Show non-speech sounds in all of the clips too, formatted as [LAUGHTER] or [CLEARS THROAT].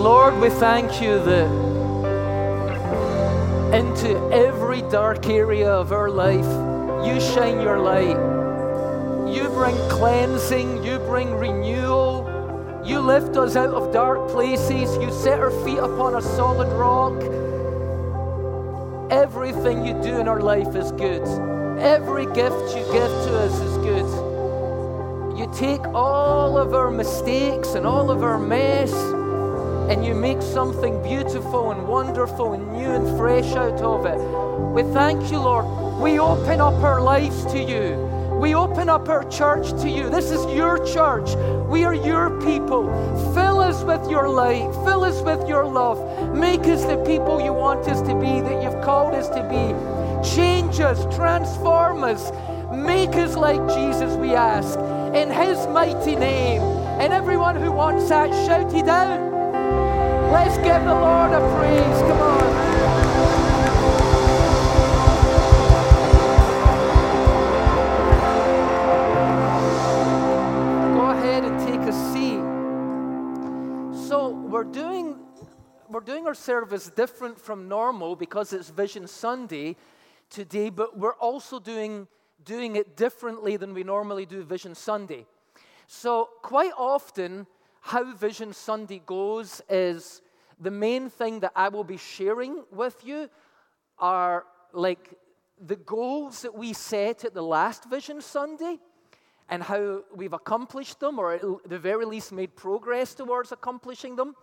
Lord, we thank you that into every dark area of our life, you shine your light. You bring cleansing, you bring renewal. You lift us out of dark places. You set our feet upon a solid rock. Everything you do in our life is good. Every gift you give to us is good. You take all of our mistakes and all of our mess and you make something beautiful and wonderful and new and fresh out of it. We thank you, Lord. We open up our lives to you. We open up our church to you. This is your church. We are your people. Fill us with your light. Fill us with your love. Make us the people you want us to be, that you've called us to be. Change us, transform us, make us like Jesus, we ask. In his mighty name. And everyone who wants that, shout it out. Let's give the Lord a praise. Come on. Go ahead and take a seat. So we're doing we're doing our service different from normal because it's Vision Sunday today, but we're also doing doing it differently than we normally do Vision Sunday. So quite often how Vision Sunday goes is the main thing that I will be sharing with you are like the goals that we set at the last Vision Sunday and how we've accomplished them, or at the very least made progress towards accomplishing them.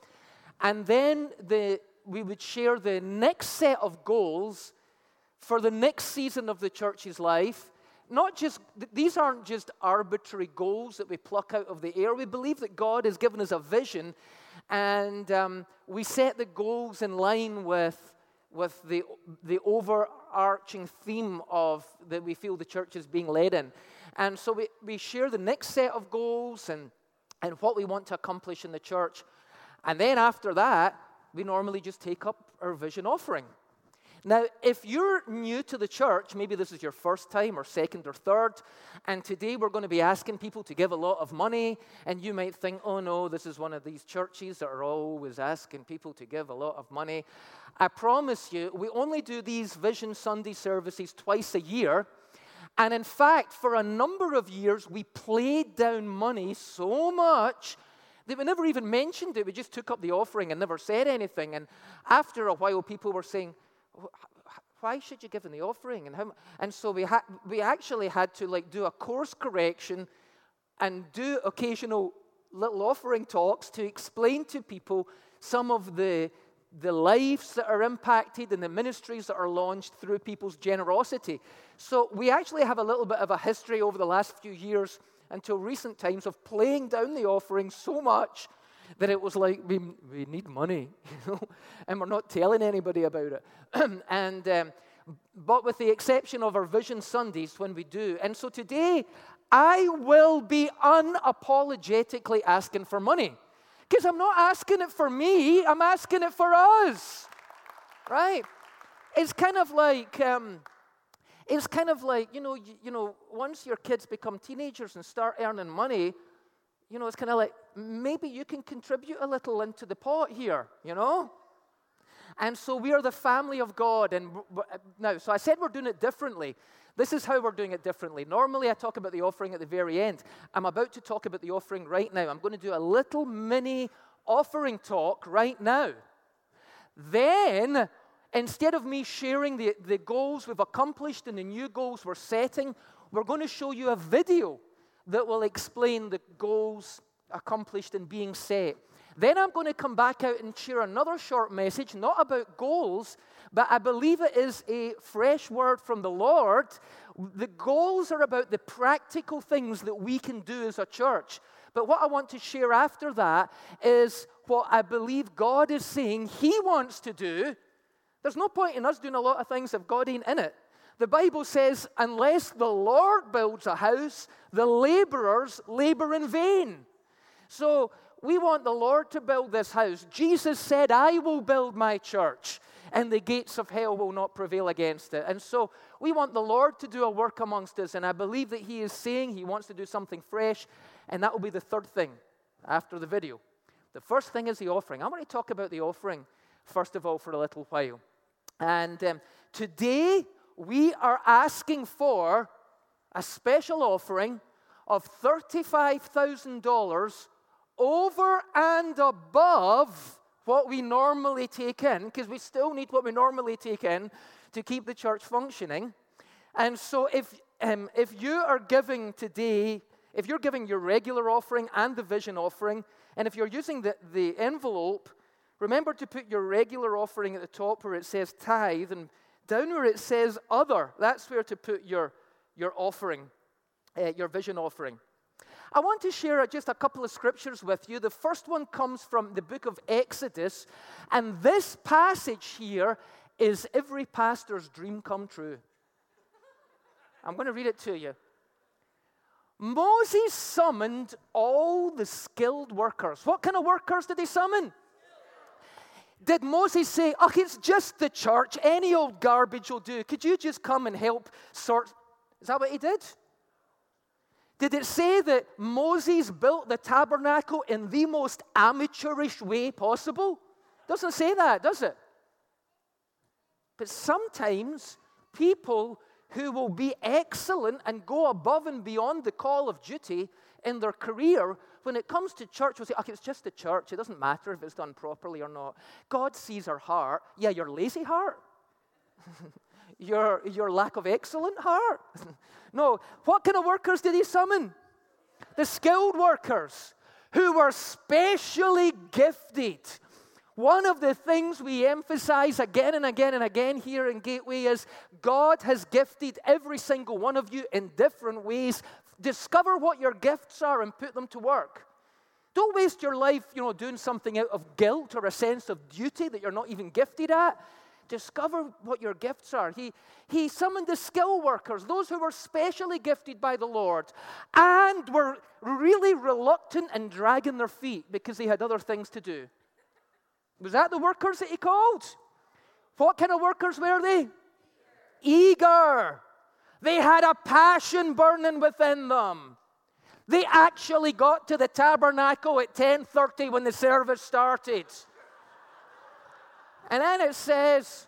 And then the, we would share the next set of goals for the next season of the church's life not just, these aren't just arbitrary goals that we pluck out of the air. We believe that God has given us a vision and um, we set the goals in line with, with the, the overarching theme of that we feel the church is being led in. And so we, we share the next set of goals and, and what we want to accomplish in the church. And then after that, we normally just take up our vision offering. Now, if you're new to the church, maybe this is your first time or second or third, and today we're going to be asking people to give a lot of money, and you might think, oh no, this is one of these churches that are always asking people to give a lot of money. I promise you, we only do these Vision Sunday services twice a year. And in fact, for a number of years, we played down money so much that we never even mentioned it. We just took up the offering and never said anything. And after a while, people were saying, why should you give in the offering? And, how, and so we, ha- we actually had to like do a course correction and do occasional little offering talks to explain to people some of the, the lives that are impacted and the ministries that are launched through people's generosity. So we actually have a little bit of a history over the last few years until recent times of playing down the offering so much that it was like we, we need money, [LAUGHS] you know, and we're not telling anybody about it. [CLEARS THROAT] and um, but with the exception of our Vision Sundays when we do, and so today I will be unapologetically asking for money because I'm not asking it for me; I'm asking it for us, right? It's kind of like. Um, it's kind of like you know, you, you know, once your kids become teenagers and start earning money, you know, it's kind of like maybe you can contribute a little into the pot here, you know? And so we are the family of God. And now, so I said we're doing it differently. This is how we're doing it differently. Normally, I talk about the offering at the very end. I'm about to talk about the offering right now. I'm going to do a little mini offering talk right now. Then, instead of me sharing the, the goals we've accomplished and the new goals we're setting, we're going to show you a video that will explain the goals accomplished and being set. Then I'm going to come back out and share another short message, not about goals, but I believe it is a fresh word from the Lord. The goals are about the practical things that we can do as a church. But what I want to share after that is what I believe God is saying He wants to do. There's no point in us doing a lot of things if God ain't in it. The Bible says, unless the Lord builds a house, the laborers labor in vain. So we want the Lord to build this house. Jesus said, I will build my church, and the gates of hell will not prevail against it. And so we want the Lord to do a work amongst us, and I believe that He is saying He wants to do something fresh, and that will be the third thing after the video. The first thing is the offering. I want to talk about the offering, first of all, for a little while. And um, today, we are asking for a special offering of $35,000 over and above what we normally take in, because we still need what we normally take in to keep the church functioning. And so, if, um, if you are giving today, if you're giving your regular offering and the vision offering, and if you're using the, the envelope, remember to put your regular offering at the top where it says tithe, and down where it says other, that's where to put your, your offering, uh, your vision offering. I want to share just a couple of scriptures with you. The first one comes from the book of Exodus, and this passage here is every pastor's dream come true. I'm going to read it to you. Moses summoned all the skilled workers. What kind of workers did he summon? Did Moses say, Oh, it's just the church, any old garbage will do? Could you just come and help sort? Is that what he did? Did it say that Moses built the tabernacle in the most amateurish way possible? Doesn't say that, does it? But sometimes people who will be excellent and go above and beyond the call of duty in their career, when it comes to church, will say, okay, it's just the church. It doesn't matter if it's done properly or not. God sees our heart. Yeah, your lazy heart. [LAUGHS] your, your lack of excellent heart. [LAUGHS] no, what kind of workers did he summon? The skilled workers who were specially gifted. One of the things we emphasize again and again and again here in Gateway is God has gifted every single one of you in different ways. Discover what your gifts are and put them to work. Don't waste your life, you know, doing something out of guilt or a sense of duty that you're not even gifted at discover what your gifts are. He, he summoned the skill workers, those who were specially gifted by the Lord, and were really reluctant and dragging their feet because they had other things to do. Was that the workers that he called? What kind of workers were they? Eager. They had a passion burning within them. They actually got to the tabernacle at 10:30 when the service started. And then it says,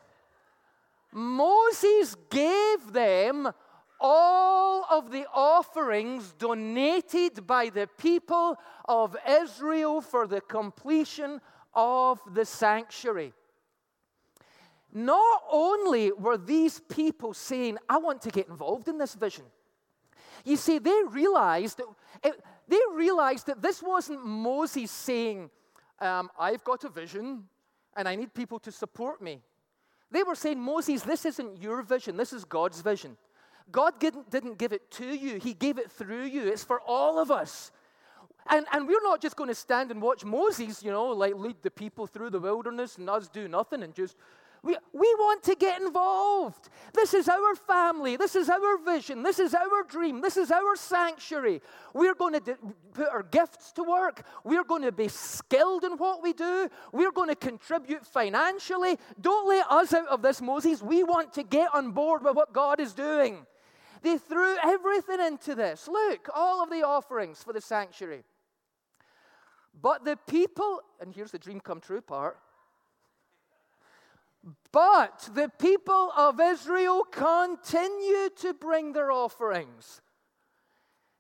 Moses gave them all of the offerings donated by the people of Israel for the completion of the sanctuary. Not only were these people saying, I want to get involved in this vision, you see, they realized it, they realized that this wasn't Moses saying, um, I've got a vision, and I need people to support me. They were saying, Moses, this isn't your vision, this is God's vision. God didn't, didn't give it to you, He gave it through you. It's for all of us. And, and we're not just going to stand and watch Moses, you know, like lead the people through the wilderness and us do nothing and just we, we want to get involved. This is our family. This is our vision. This is our dream. This is our sanctuary. We're going to put our gifts to work. We're going to be skilled in what we do. We're going to contribute financially. Don't let us out of this, Moses. We want to get on board with what God is doing. They threw everything into this. Look, all of the offerings for the sanctuary. But the people, and here's the dream come true part but the people of Israel continued to bring their offerings.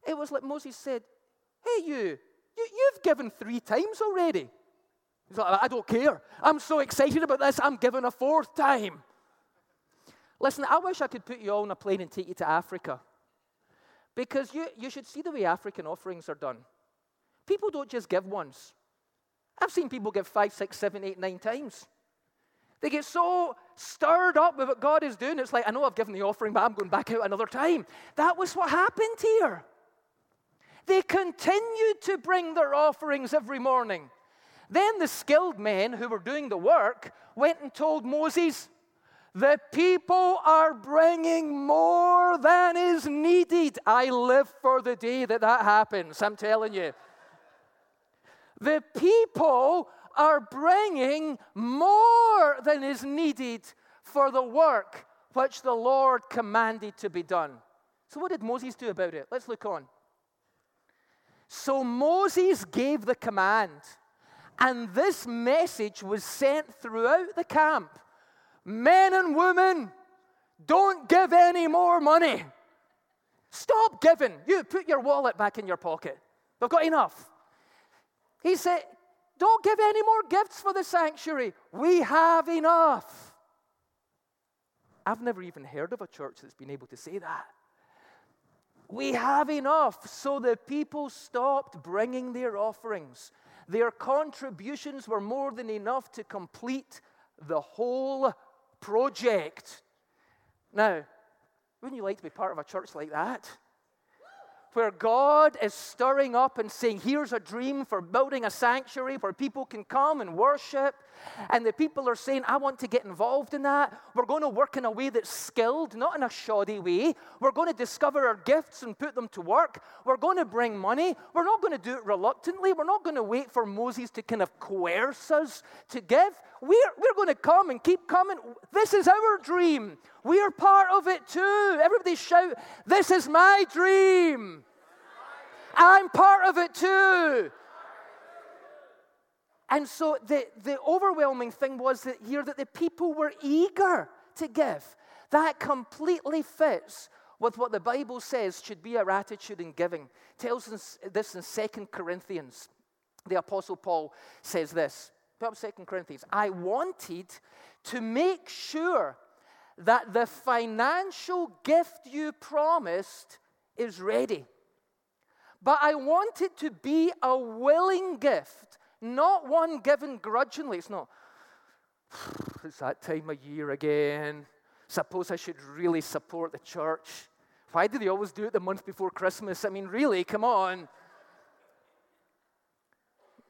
It was like Moses said, Hey, you, you you've given three times already. He's like, I don't care. I'm so excited about this, I'm giving a fourth time. Listen, I wish I could put you all on a plane and take you to Africa. Because you, you should see the way African offerings are done. People don't just give once. I've seen people give five, six, seven, eight, nine times. They get so stirred up with what God is doing. It's like, I know I've given the offering, but I'm going back out another time. That was what happened here. They continued to bring their offerings every morning. Then the skilled men who were doing the work went and told Moses, The people are bringing more than is needed. I live for the day that that happens, I'm telling you. The people are bringing more than is needed for the work which the Lord commanded to be done. So, what did Moses do about it? Let's look on. So, Moses gave the command, And this message was sent throughout the camp Men and women, don't give any more money. Stop giving. You put your wallet back in your pocket. We've got enough. He said, Don't give any more gifts for the sanctuary. We have enough. I've never even heard of a church that's been able to say that. We have enough. So the people stopped bringing their offerings. Their contributions were more than enough to complete the whole project. Now, wouldn't you like to be part of a church like that? Where God is stirring up and saying, Here's a dream for building a sanctuary where people can come and worship. And the people are saying, I want to get involved in that. We're going to work in a way that's skilled, not in a shoddy way. We're going to discover our gifts and put them to work. We're going to bring money. We're not going to do it reluctantly. We're not going to wait for Moses to kind of coerce us to give. We're, we're going to come and keep coming. This is our dream. We are part of it too. Everybody shout, This is my dream. I'm part of it too. And so the, the overwhelming thing was that here that the people were eager to give. That completely fits with what the Bible says should be our attitude in giving. It tells us this in Second Corinthians. The Apostle Paul says this. Put up 2 Corinthians. I wanted to make sure that the financial gift you promised is ready. But I want it to be a willing gift, not one given grudgingly. It's not, [SIGHS] it's that time of year again. Suppose I should really support the church. Why do they always do it the month before Christmas? I mean, really, come on.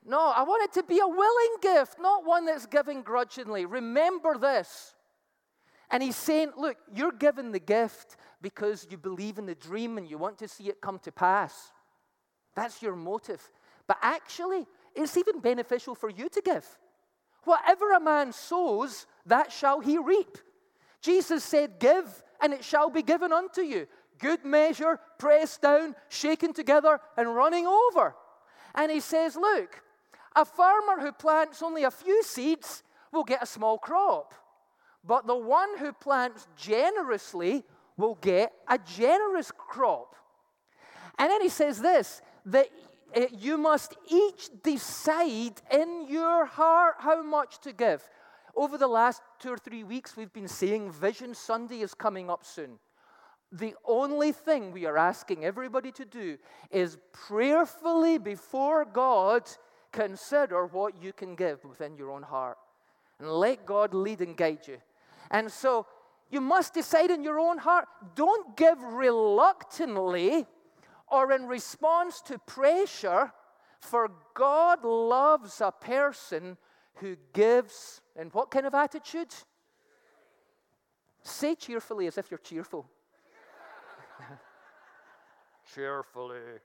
No, I want it to be a willing gift, not one that's given grudgingly. Remember this. And he's saying, look, you're given the gift because you believe in the dream and you want to see it come to pass. That's your motive. But actually, it's even beneficial for you to give. Whatever a man sows, that shall he reap. Jesus said, Give, and it shall be given unto you. Good measure, pressed down, shaken together, and running over. And he says, Look, a farmer who plants only a few seeds will get a small crop. But the one who plants generously will get a generous crop. And then he says this that eh, you must each decide in your heart how much to give. Over the last two or three weeks, we've been saying Vision Sunday is coming up soon. The only thing we are asking everybody to do is prayerfully before God consider what you can give within your own heart and let God lead and guide you. And so you must decide in your own heart. Don't give reluctantly or in response to pressure, for God loves a person who gives in what kind of attitude? Say cheerfully as if you're cheerful. [LAUGHS] cheerfully.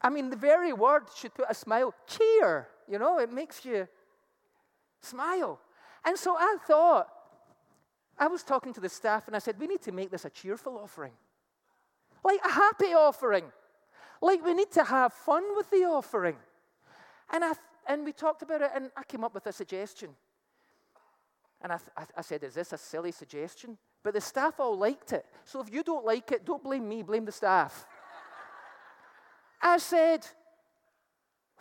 I mean, the very word should put a smile. Cheer, you know, it makes you smile. And so I thought, I was talking to the staff and I said, we need to make this a cheerful offering, like a happy offering. Like we need to have fun with the offering. And, I, and we talked about it, and I came up with a suggestion. And I, I said, Is this a silly suggestion? But the staff all liked it. So if you don't like it, don't blame me, blame the staff. I said,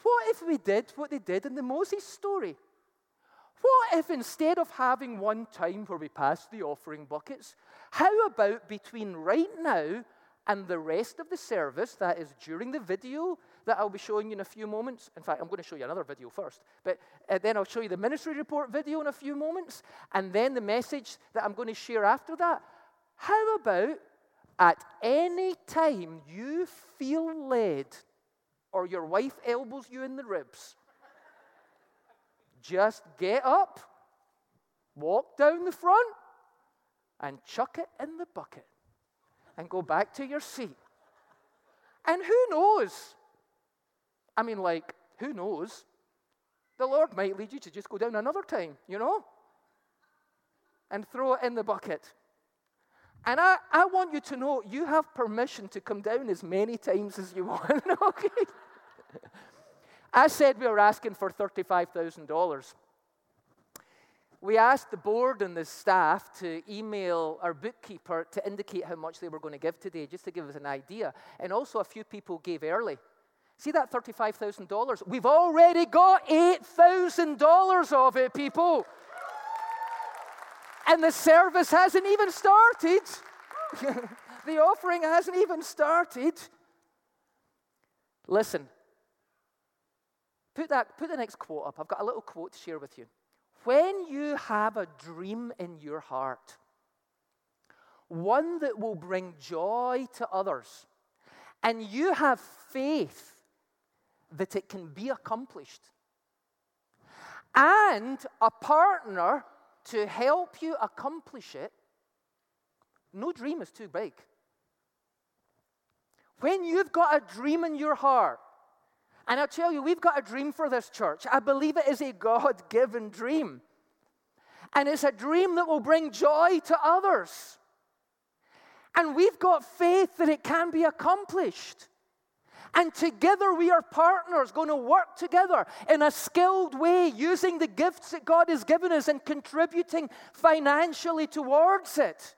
What if we did what they did in the Moses story? What if instead of having one time where we pass the offering buckets, how about between right now and the rest of the service, that is during the video that I'll be showing you in a few moments. In fact, I'm going to show you another video first, but uh, then I'll show you the ministry report video in a few moments, and then the message that I'm going to share after that. How about at any time you feel led or your wife elbows you in the ribs just get up, walk down the front, and chuck it in the bucket and go back to your seat. And who knows? I mean, like, who knows? The Lord might lead you to just go down another time, you know? And throw it in the bucket. And I, I want you to know you have permission to come down as many times as you want, [LAUGHS] okay? I said we were asking for $35,000. We asked the board and the staff to email our bookkeeper to indicate how much they were going to give today, just to give us an idea. And also, a few people gave early. See that $35,000? We've already got $8,000 of it, people. and the service hasn't even started. [LAUGHS] the offering hasn't even started. Listen, put, that, put the next quote up. I've got a little quote to share with you. When you have a dream in your heart, one that will bring joy to others, and you have faith that it can be accomplished, and a partner to help you accomplish it, no dream is too big. When you've got a dream in your heart, and I'll tell you, we've got a dream for this church. I believe it is a God given dream. And it's a dream that will bring joy to others. And we've got faith that it can be accomplished. And together we are partners, going to work together in a skilled way, using the gifts that God has given us and contributing financially towards it.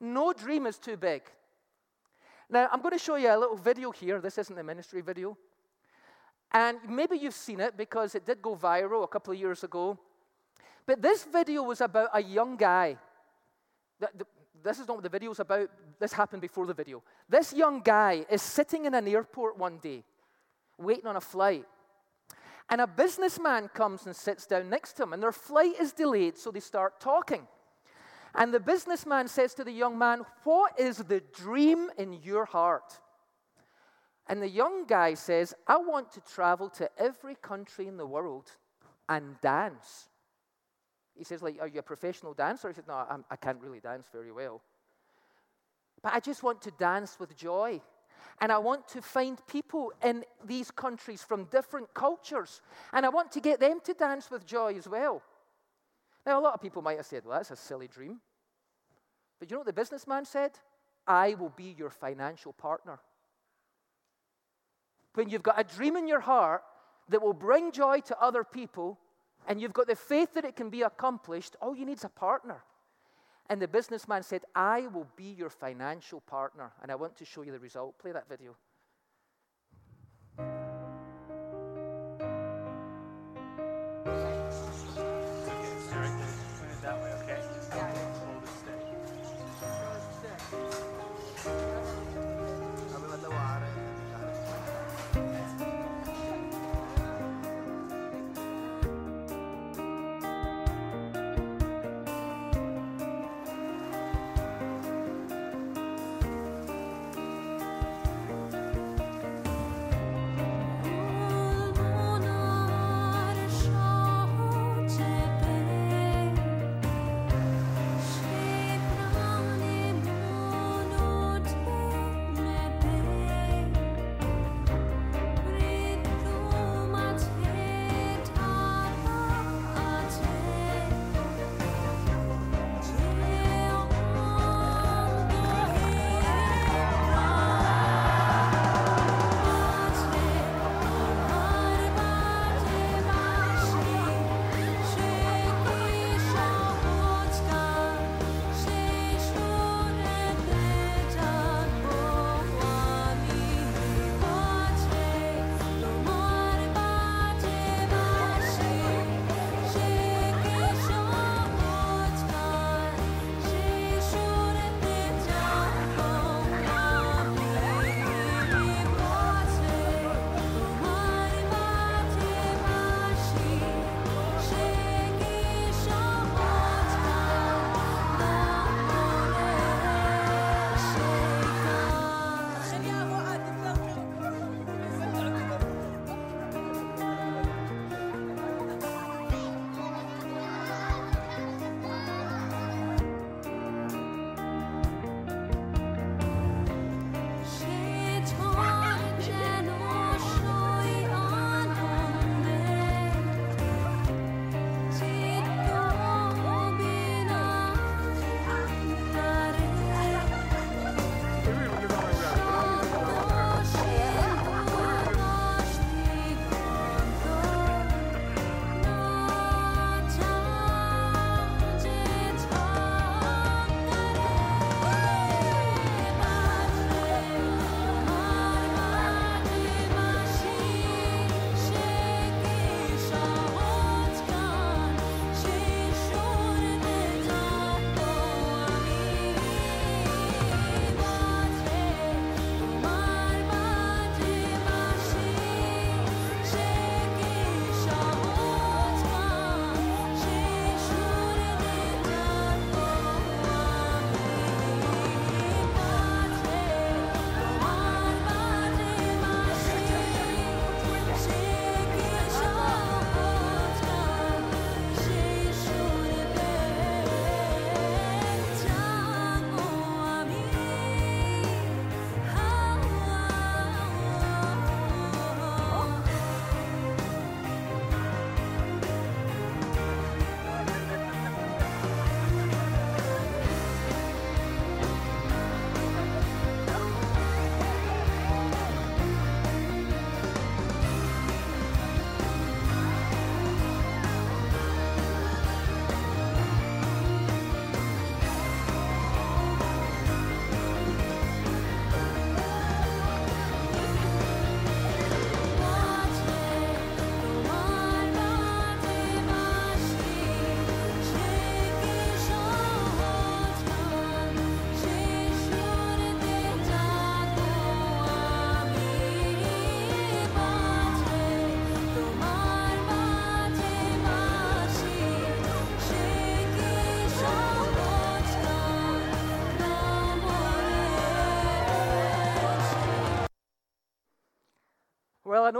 No dream is too big. Now, I'm going to show you a little video here. This isn't a ministry video. And maybe you've seen it because it did go viral a couple of years ago. But this video was about a young guy. This is not what the video is about. This happened before the video. This young guy is sitting in an airport one day, waiting on a flight. And a businessman comes and sits down next to him, and their flight is delayed, so they start talking. And the businessman says to the young man, What is the dream in your heart? And the young guy says, I want to travel to every country in the world and dance. He says, like, are you a professional dancer? He says, no, I'm, I can not really dance very well. But I just want to dance with joy. And I want to find people in these countries from different cultures. And I want to get them to dance with joy as well. Now, a lot of people might have said, well, that's a silly dream. But you know what the businessman said? I will be your financial partner. When you've got a dream in your heart that will bring joy to other people, and you've got the faith that it can be accomplished, all you need is a partner. And the businessman said, I will be your financial partner. And I want to show you the result. Play that video.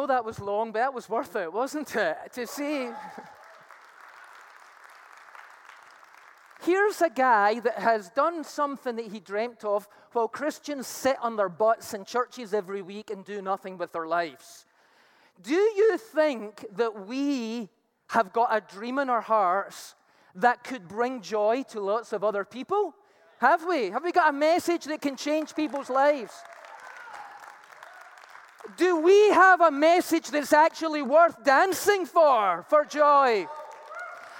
That was long, but that was worth it, wasn't it? To see. Here's a guy that has done something that he dreamt of while Christians sit on their butts in churches every week and do nothing with their lives. Do you think that we have got a dream in our hearts that could bring joy to lots of other people? Have we? Have we got a message that can change people's lives? Do we have a message that's actually worth dancing for, for joy?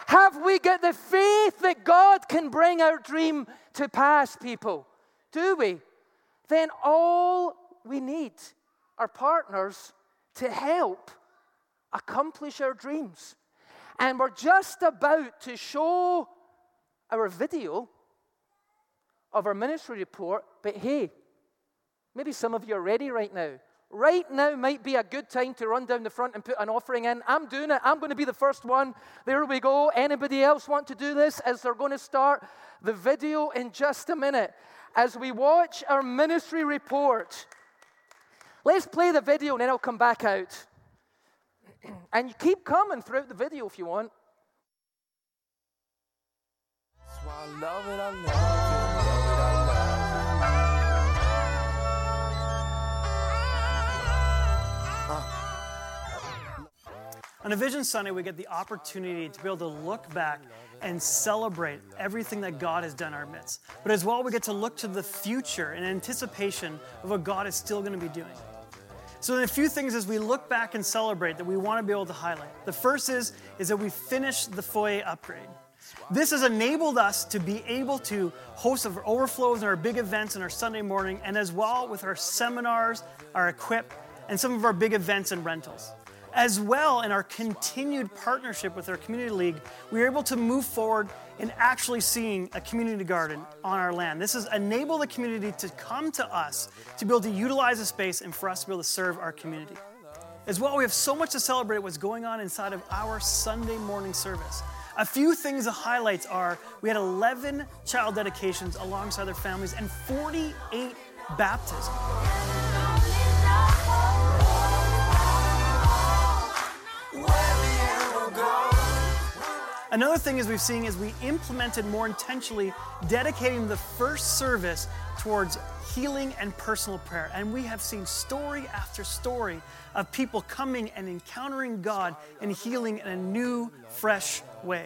Have we got the faith that God can bring our dream to pass, people? Do we? Then all we need are partners to help accomplish our dreams. And we're just about to show our video of our ministry report, but hey, maybe some of you are ready right now. Right now might be a good time to run down the front and put an offering in. I'm doing it. I'm going to be the first one. There we go. Anybody else want to do this as they're going to start the video in just a minute? As we watch our ministry report, let's play the video and then I'll come back out. [CLEARS THROAT] and you keep coming throughout the video if you want. On a Vision Sunday, we get the opportunity to be able to look back and celebrate everything that God has done in our midst. But as well, we get to look to the future in anticipation of what God is still going to be doing. So, a few things as we look back and celebrate that we want to be able to highlight. The first is, is that we finished the foyer upgrade. This has enabled us to be able to host our overflows and our big events in our Sunday morning, and as well with our seminars, our equip, and some of our big events and rentals. As well, in our continued partnership with our community league, we are able to move forward in actually seeing a community garden on our land. This has enabled the community to come to us to be able to utilize the space and for us to be able to serve our community. As well, we have so much to celebrate what's going on inside of our Sunday morning service. A few things, the highlights are we had 11 child dedications alongside their families and 48 baptisms. Another thing is we've seen is we implemented more intentionally dedicating the first service towards healing and personal prayer. And we have seen story after story of people coming and encountering God and healing in a new, fresh way.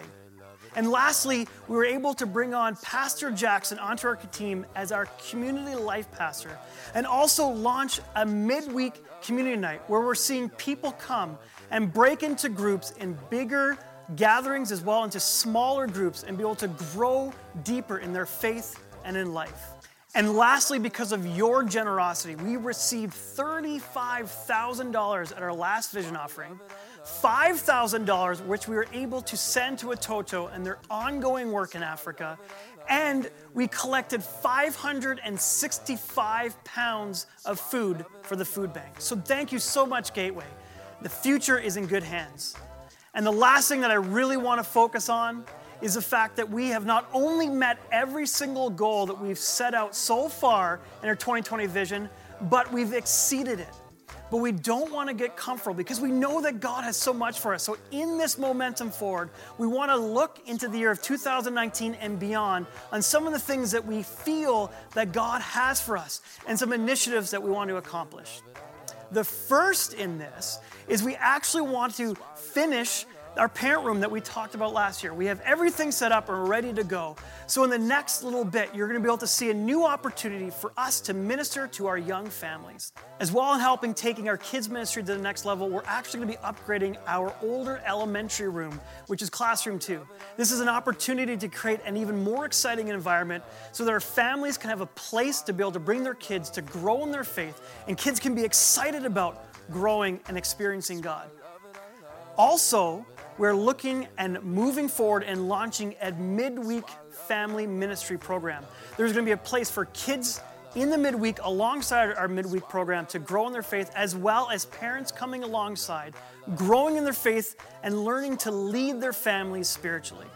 And lastly, we were able to bring on Pastor Jackson onto our team as our community life pastor and also launch a midweek community night where we're seeing people come and break into groups in bigger, gatherings as well into smaller groups and be able to grow deeper in their faith and in life. And lastly, because of your generosity, we received $35,000 at our last vision offering, $5,000 which we were able to send to Watoto and their ongoing work in Africa, and we collected 565 pounds of food for the food bank. So thank you so much, Gateway. The future is in good hands. And the last thing that I really want to focus on is the fact that we have not only met every single goal that we've set out so far in our 2020 vision, but we've exceeded it. But we don't want to get comfortable because we know that God has so much for us. So, in this momentum forward, we want to look into the year of 2019 and beyond on some of the things that we feel that God has for us and some initiatives that we want to accomplish. The first in this is we actually want to finish our parent room that we talked about last year. We have everything set up and ready to go. So, in the next little bit, you're going to be able to see a new opportunity for us to minister to our young families. As well as helping taking our kids' ministry to the next level, we're actually going to be upgrading our older elementary room, which is Classroom 2. This is an opportunity to create an even more exciting environment so that our families can have a place to be able to bring their kids to grow in their faith, and kids can be excited about growing and experiencing God. Also, we're looking and moving forward and launching a midweek family ministry program. There's going to be a place for kids in the midweek alongside our midweek program to grow in their faith, as well as parents coming alongside, growing in their faith, and learning to lead their families spiritually.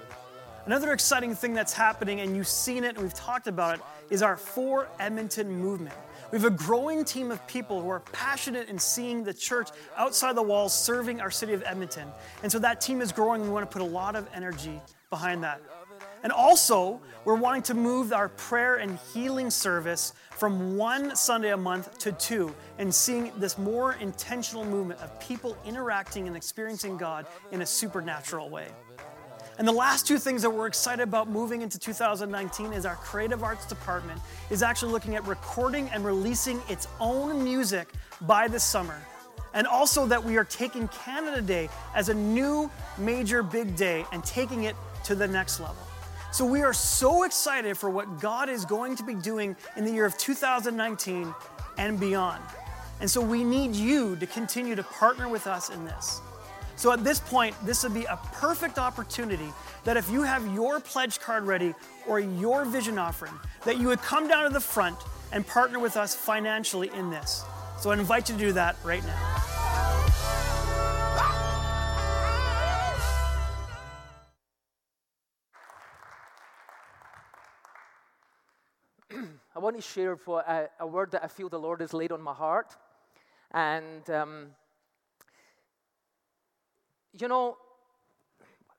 Another exciting thing that's happening, and you've seen it and we've talked about it, is our For Edmonton movement. We have a growing team of people who are passionate in seeing the church outside the walls serving our city of Edmonton. And so that team is growing. We want to put a lot of energy behind that. And also, we're wanting to move our prayer and healing service from one Sunday a month to two and seeing this more intentional movement of people interacting and experiencing God in a supernatural way. And the last two things that we're excited about moving into 2019 is our creative arts department is actually looking at recording and releasing its own music by this summer. And also that we are taking Canada Day as a new major big day and taking it to the next level. So we are so excited for what God is going to be doing in the year of 2019 and beyond. And so we need you to continue to partner with us in this. So at this point, this would be a perfect opportunity that if you have your pledge card ready or your vision offering, that you would come down to the front and partner with us financially in this. So I invite you to do that right now. [CLEARS THROAT] I want to share a, a, word that I feel the Lord has laid on my heart. And um, you know,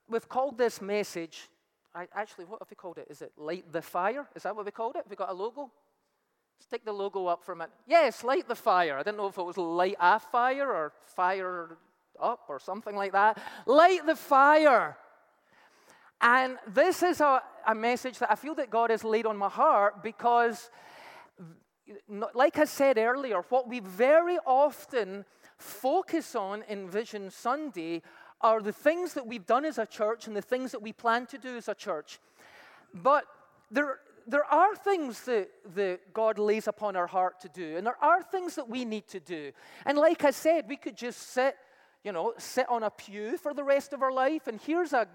we've called this message, I, actually, what have we called it? Is it Light the Fire? Is that what we called it? Have we got a logo? Stick the logo up for a minute. Yes, Light the Fire. I didn't know if it was Light a Fire or Fire Up or something like that. Light the Fire. And this is a, a message that I feel that God has laid on my heart because, like I said earlier, what we very often focus on in Vision Sunday are the things that we've done as a church and the things that we plan to do as a church. But there, there are things that, that God lays upon our heart to do, and there are things that we need to do. And like I said, we could just sit, you know, sit on a pew for the rest of our life. And here's a,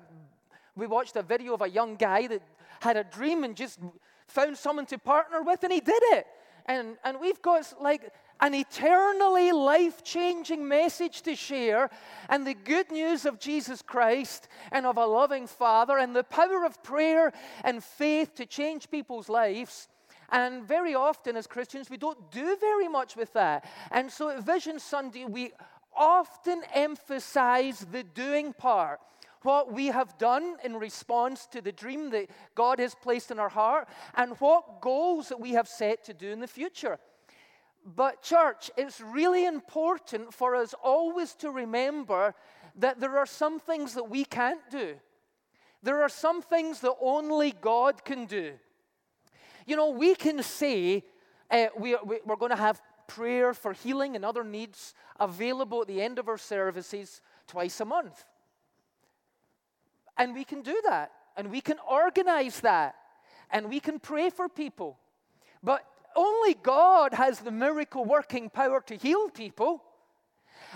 we watched a video of a young guy that had a dream and just found someone to partner with, and he did it. And, and we've got like an eternally life changing message to share, and the good news of Jesus Christ and of a loving Father, and the power of prayer and faith to change people's lives. And very often, as Christians, we don't do very much with that. And so at Vision Sunday, we often emphasize the doing part what we have done in response to the dream that God has placed in our heart, and what goals that we have set to do in the future. But, church, it's really important for us always to remember that there are some things that we can't do. There are some things that only God can do. You know, we can say uh, we, we, we're going to have prayer for healing and other needs available at the end of our services twice a month. And we can do that, and we can organize that, and we can pray for people. But only God has the miracle working power to heal people.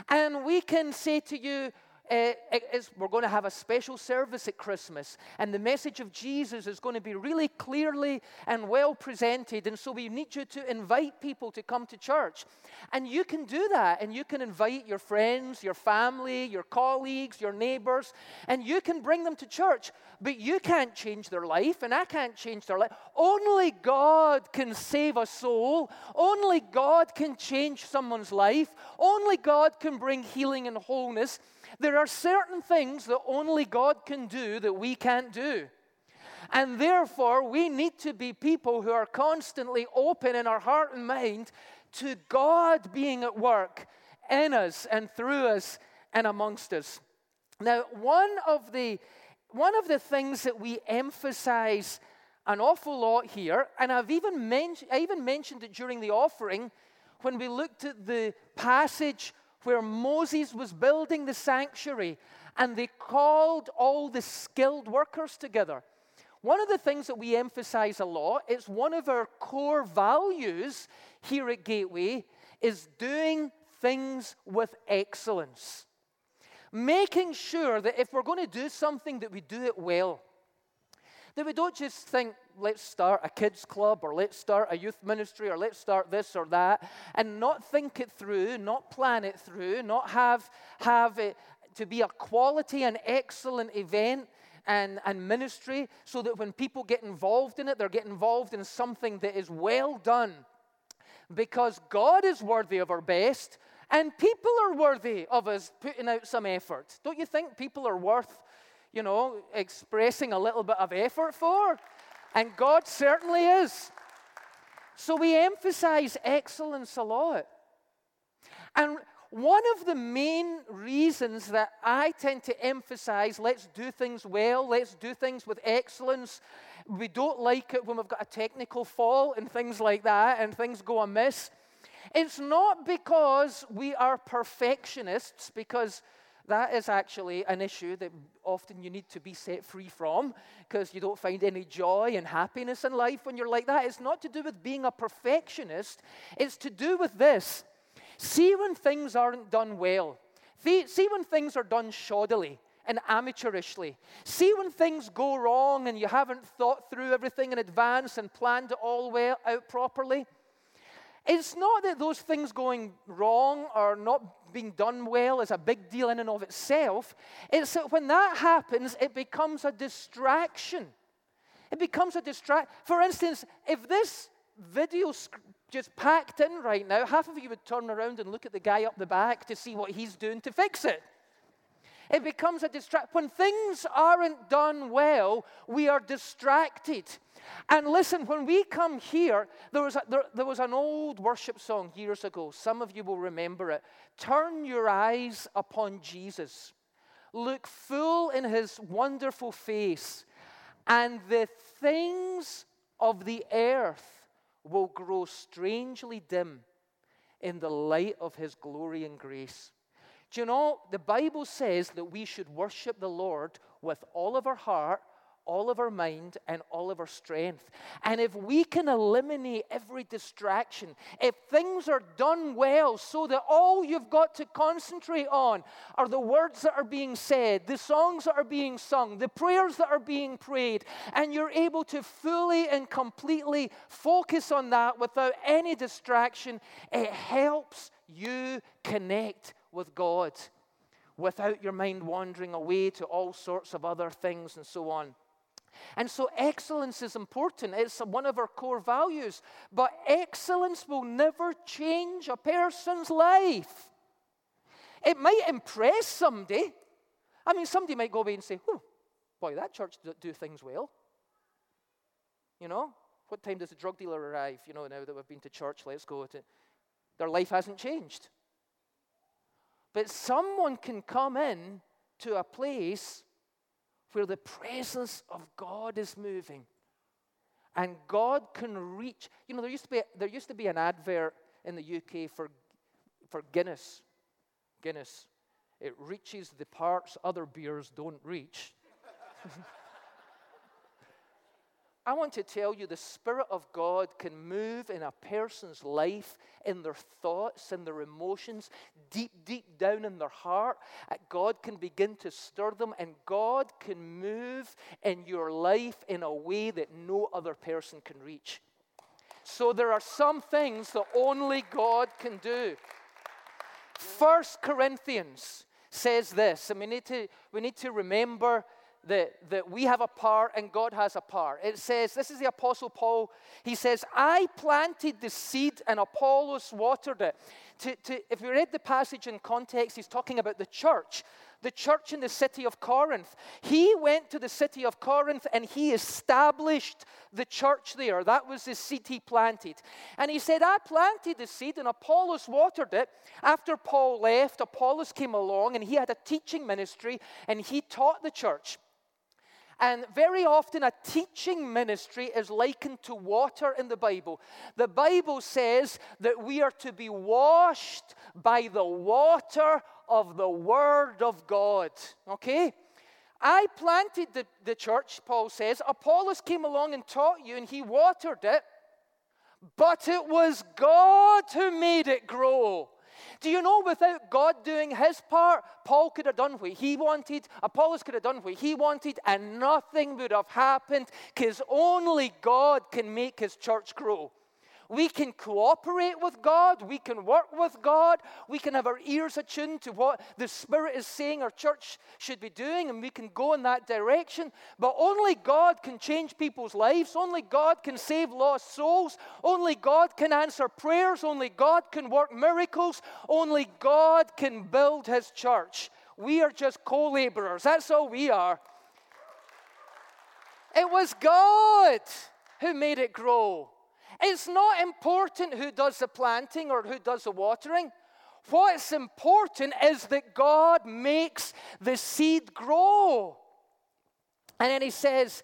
And we can say to you, uh, we're going to have a special service at Christmas, and the message of Jesus is going to be really clearly and well presented. And so we need you to invite people to come to church. And you can do that, and you can invite your friends, your family, your colleagues, your neighbors, and you can bring them to church. But you can't change their life, and I can't change their life. Only God can save a soul, only God can change someone's life, only God can bring healing and wholeness. There are certain things that only God can do that we can't do. And therefore, we need to be people who are constantly open in our heart and mind to God being at work in us and through us and amongst us. Now, one of the, one of the things that we emphasize an awful lot here, and I've even, men- I even mentioned it during the offering when we looked at the passage where Moses was building the sanctuary and they called all the skilled workers together. One of the things that we emphasize a lot, it's one of our core values here at Gateway, is doing things with excellence. Making sure that if we're going to do something, that we do it well. That we don't just think, let's start a kids' club or let's start a youth ministry or let's start this or that, and not think it through, not plan it through, not have, have it to be a quality and excellent event and, and ministry so that when people get involved in it, they're getting involved in something that is well done. Because God is worthy of our best, and people are worthy of us putting out some effort. Don't you think people are worth, you know, expressing a little bit of effort for? And God certainly is. So we emphasize excellence a lot. And one of the main reasons that I tend to emphasize let's do things well, let's do things with excellence. We don't like it when we've got a technical fault and things like that and things go amiss. It's not because we are perfectionists, because that is actually an issue that often you need to be set free from because you don't find any joy and happiness in life when you're like that. It's not to do with being a perfectionist, it's to do with this See when things aren't done well. See when things are done shoddily and amateurishly. See when things go wrong and you haven't thought through everything in advance and planned it all well out properly. It's not that those things going wrong or not being done well is a big deal in and of itself. It's that when that happens, it becomes a distraction. It becomes a distraction. For instance, if this video just packed in right now, half of you would turn around and look at the guy up the back to see what he's doing to fix it. It becomes a distraction. When things aren't done well, we are distracted. And listen, when we come here, there was, a, there, there was an old worship song years ago. Some of you will remember it. Turn your eyes upon Jesus. Look full in his wonderful face, and the things of the earth will grow strangely dim in the light of his glory and grace. Do you know, the Bible says that we should worship the Lord with all of our heart, all of our mind and all of our strength. And if we can eliminate every distraction, if things are done well so that all you've got to concentrate on are the words that are being said, the songs that are being sung, the prayers that are being prayed, and you're able to fully and completely focus on that without any distraction, it helps you connect with God without your mind wandering away to all sorts of other things and so on. And so excellence is important. It's one of our core values. But excellence will never change a person's life. It might impress somebody. I mean, somebody might go away and say, oh, boy, that church do things well. You know, what time does the drug dealer arrive? You know, now that we've been to church, let's go. To... Their life hasn't changed. But someone can come in to a place where the presence of God is moving. And God can reach. You know, there used to be, there used to be an advert in the UK for, for Guinness. Guinness. It reaches the parts other beers don't reach. [LAUGHS] I want to tell you the Spirit of God can move in a person's life, in their thoughts, in their emotions, deep, deep down in their heart. Uh, God can begin to stir them, and God can move in your life in a way that no other person can reach. So there are some things that only God can do. First Corinthians says this, and we need to, we need to remember that, that we have a part and God has a part. It says, this is the Apostle Paul. He says, I planted the seed and Apollos watered it. To, to, if we read the passage in context, he's talking about the church, the church in the city of Corinth. He went to the city of Corinth and he established the church there. That was the seed he planted. And he said, I planted the seed and Apollos watered it. After Paul left, Apollos came along and he had a teaching ministry and he taught the church. And very often, a teaching ministry is likened to water in the Bible. The Bible says that we are to be washed by the water of the Word of God. Okay? I planted the, the church, Paul says. Apollos came along and taught you, and he watered it. But it was God who made it grow. Do you know without God doing his part, Paul could have done what he wanted, Apollos could have done what he wanted, and nothing would have happened because only God can make his church grow. We can cooperate with God. We can work with God. We can have our ears attuned to what the Spirit is saying our church should be doing, and we can go in that direction. But only God can change people's lives. Only God can save lost souls. Only God can answer prayers. Only God can work miracles. Only God can build His church. We are just co laborers. That's all we are. It was God who made it grow. It's not important who does the planting or who does the watering. What's important is that God makes the seed grow. And then he says,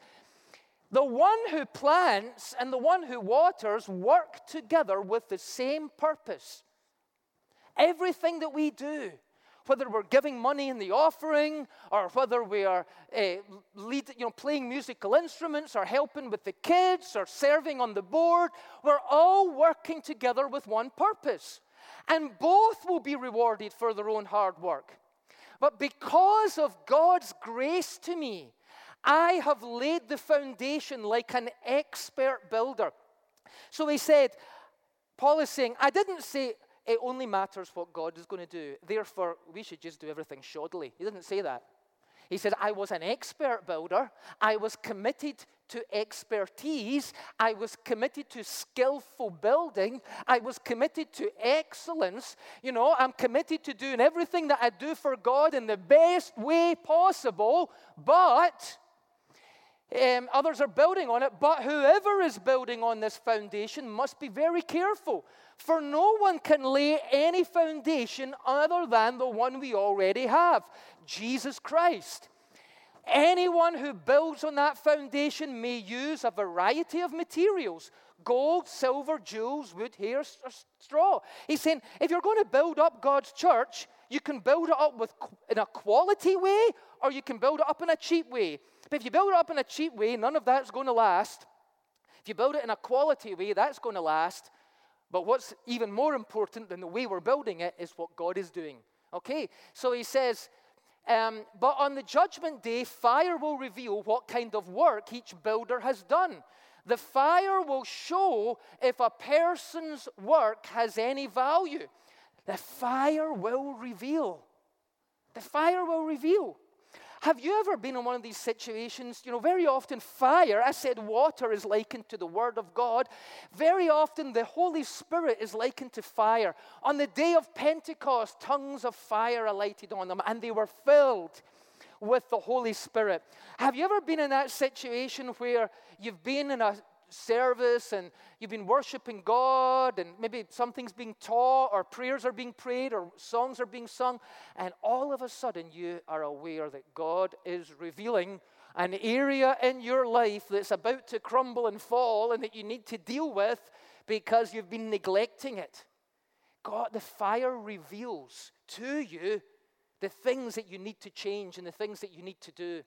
the one who plants and the one who waters work together with the same purpose. Everything that we do, whether we're giving money in the offering or whether we are uh, lead, you know, playing musical instruments or helping with the kids or serving on the board, we're all working together with one purpose. And both will be rewarded for their own hard work. But because of God's grace to me, I have laid the foundation like an expert builder. So he said, Paul is saying, I didn't say, it only matters what God is going to do. Therefore, we should just do everything shoddily. He didn't say that. He said, I was an expert builder. I was committed to expertise. I was committed to skillful building. I was committed to excellence. You know, I'm committed to doing everything that I do for God in the best way possible. But um, others are building on it. But whoever is building on this foundation must be very careful for no one can lay any foundation other than the one we already have Jesus Christ. Anyone who builds on that foundation may use a variety of materials gold, silver, jewels, wood, hair, straw. He's saying if you're going to build up God's church, you can build it up with, in a quality way or you can build it up in a cheap way. But if you build it up in a cheap way, none of that's going to last. If you build it in a quality way, that's going to last. But what's even more important than the way we're building it is what God is doing. Okay? So he says, um, but on the judgment day, fire will reveal what kind of work each builder has done. The fire will show if a person's work has any value. The fire will reveal. The fire will reveal. Have you ever been in one of these situations? You know, very often fire, I said water is likened to the Word of God. Very often the Holy Spirit is likened to fire. On the day of Pentecost, tongues of fire alighted on them, and they were filled with the Holy Spirit. Have you ever been in that situation where you've been in a service and you've been worshiping God and maybe something's being taught or prayers are being prayed or songs are being sung, and all of a sudden you are aware that God is revealing an area in your life that's about to crumble and fall and that you need to deal with because you've been neglecting it. God, the fire reveals to you the things that you need to change and the things that you need to do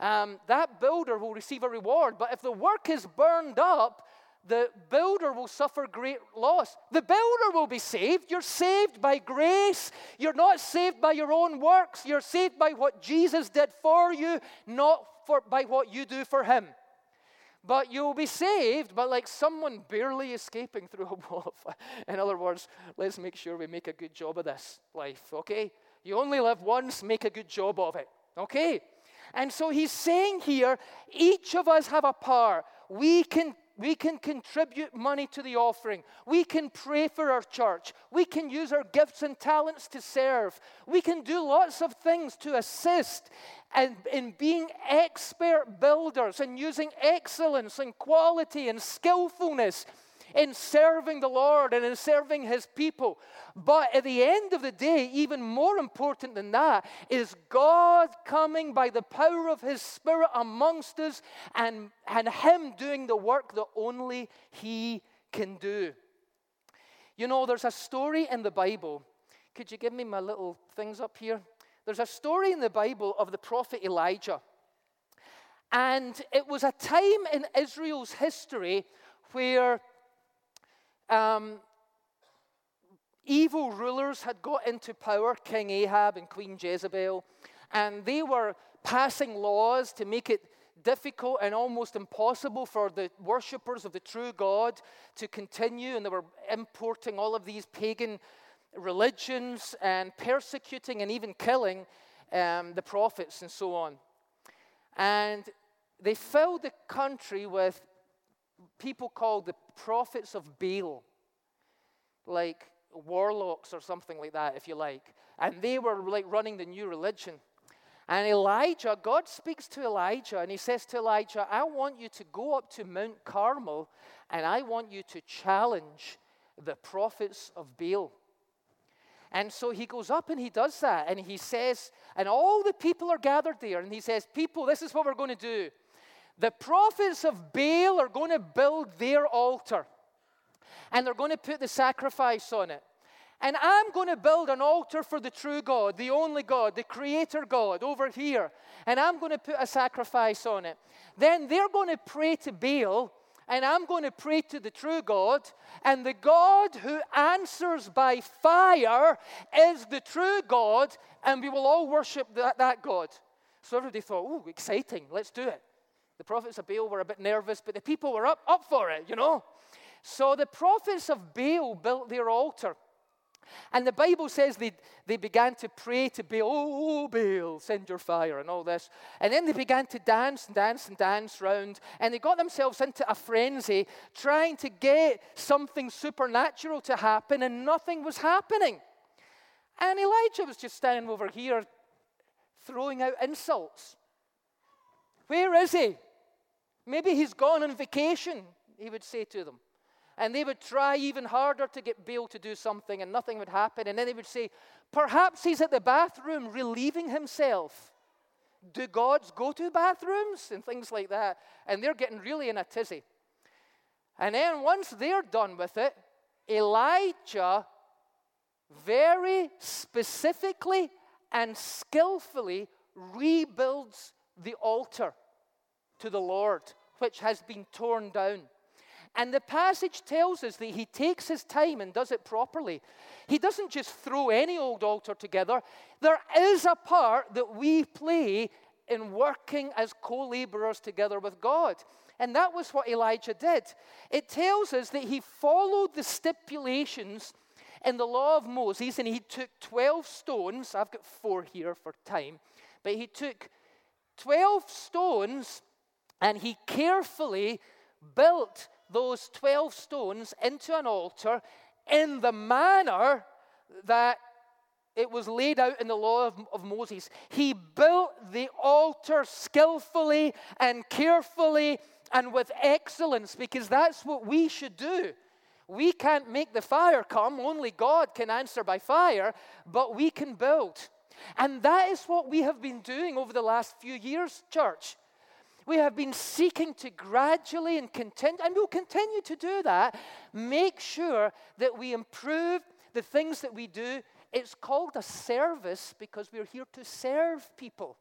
um, that builder will receive a reward. But if the work is burned up, the builder will suffer great loss. The builder will be saved. You're saved by grace. You're not saved by your own works. You're saved by what Jesus did for you, not for, by what you do for him. But you'll be saved, but like someone barely escaping through a wall. [LAUGHS] In other words, let's make sure we make a good job of this life, okay? You only live once, make a good job of it, okay? And so he's saying here each of us have a part. We can we can contribute money to the offering. We can pray for our church. We can use our gifts and talents to serve. We can do lots of things to assist in, in being expert builders and using excellence and quality and skillfulness in serving the Lord and in serving His people. But at the end of the day, even more important than that, is God coming by the power of His Spirit amongst us and, and Him doing the work that only He can do. You know, there's a story in the Bible. Could you give me my little things up here? There's a story in the Bible of the prophet Elijah. And it was a time in Israel's history where um, evil rulers had got into power, King Ahab and Queen Jezebel, and they were passing laws to make it difficult and almost impossible for the worshippers of the true God to continue, and they were importing all of these pagan religions and persecuting and even killing um, the prophets and so on. And they filled the country with people called the prophets of Baal, like warlocks or something like that, if you like. And they were like running the new religion. And Elijah, God speaks to Elijah and he says to Elijah, I want you to go up to Mount Carmel and I want you to challenge the prophets of Baal. And so he goes up and he does that. And he says, and all the people are gathered there. And he says, People, this is what we're going to do. The prophets of Baal are going to build their altar. And they're going to put the sacrifice on it. And I'm going to build an altar for the true God, the only God, the creator God over here. And I'm going to put a sacrifice on it. Then they're going to pray to Baal, and I'm going to pray to the true God. And the God who answers by fire is the true God, and we will all worship that, that God. So everybody thought, oh, exciting, let's do it. The prophets of Baal were a bit nervous, but the people were up, up for it, you know. So the prophets of Baal built their altar. And the Bible says they, they began to pray to Baal, oh, Baal, send your fire, and all this. And then they began to dance and dance and dance round, and they got themselves into a frenzy trying to get something supernatural to happen, and nothing was happening. And Elijah was just standing over here throwing out insults. Where is he? Maybe he's gone on vacation, he would say to them. And they would try even harder to get Baal to do something, and nothing would happen. And then they would say, Perhaps he's at the bathroom relieving himself. Do gods go to bathrooms? And things like that. And they're getting really in a tizzy. And then once they're done with it, Elijah very specifically and skillfully rebuilds the altar to the Lord, which has been torn down. And the passage tells us that he takes his time and does it properly. He doesn't just throw any old altar together. There is a part that we play in working as co laborers together with God. And that was what Elijah did. It tells us that he followed the stipulations in the law of Moses and he took 12 stones. I've got four here for time. But he took 12 stones and he carefully built those 12 stones into an altar in the manner that it was laid out in the law of, of, Moses. He built the altar skillfully and carefully and with excellence because that's what we should do. We can't make the fire come, only God can answer by fire, but we can build. And that is what we have been doing over the last few years, church. We have been seeking to gradually and continue, and we'll continue to do that, make sure that we improve the things that we do. It's called a service because we're here to serve people.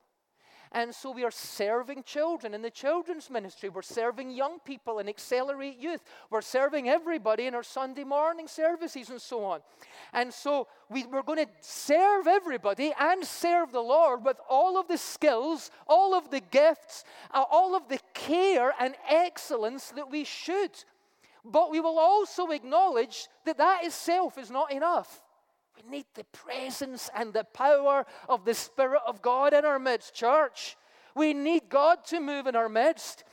And so we are serving children in the children's ministry. We're serving young people in accelerate youth. We're serving everybody in our Sunday morning services and so on. And so we, we're going to serve everybody and serve the Lord with all of the skills, all of the gifts, uh, all of the care and excellence that we should. But we will also acknowledge that that itself is not enough. We need the presence and the power of the Spirit of God in our midst, church. We need God to move in our midst.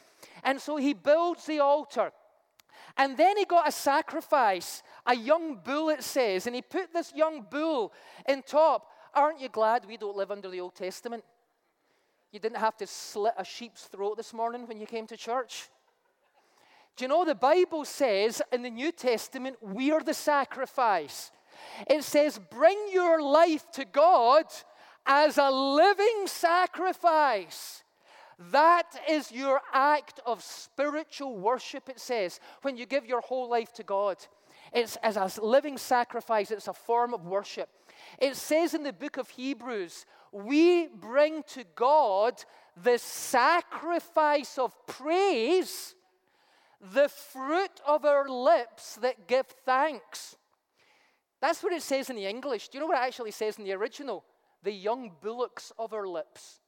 And so he builds the altar. And then he got a sacrifice, a young bull, it says, and he put this young bull in top. Aren't you glad we don't live under the Old Testament? You didn't have to slit a sheep's throat this morning when you came to church. Do you know the Bible says in the New Testament, we're the sacrifice? It says, Bring your life to God as a living sacrifice. That is your act of spiritual worship, it says, when you give your whole life to God. It's as a living sacrifice, it's a form of worship. It says in the book of Hebrews, we bring to God the sacrifice of praise, the fruit of our lips that give thanks. That's what it says in the English. Do you know what it actually says in the original? The young bullocks of our lips.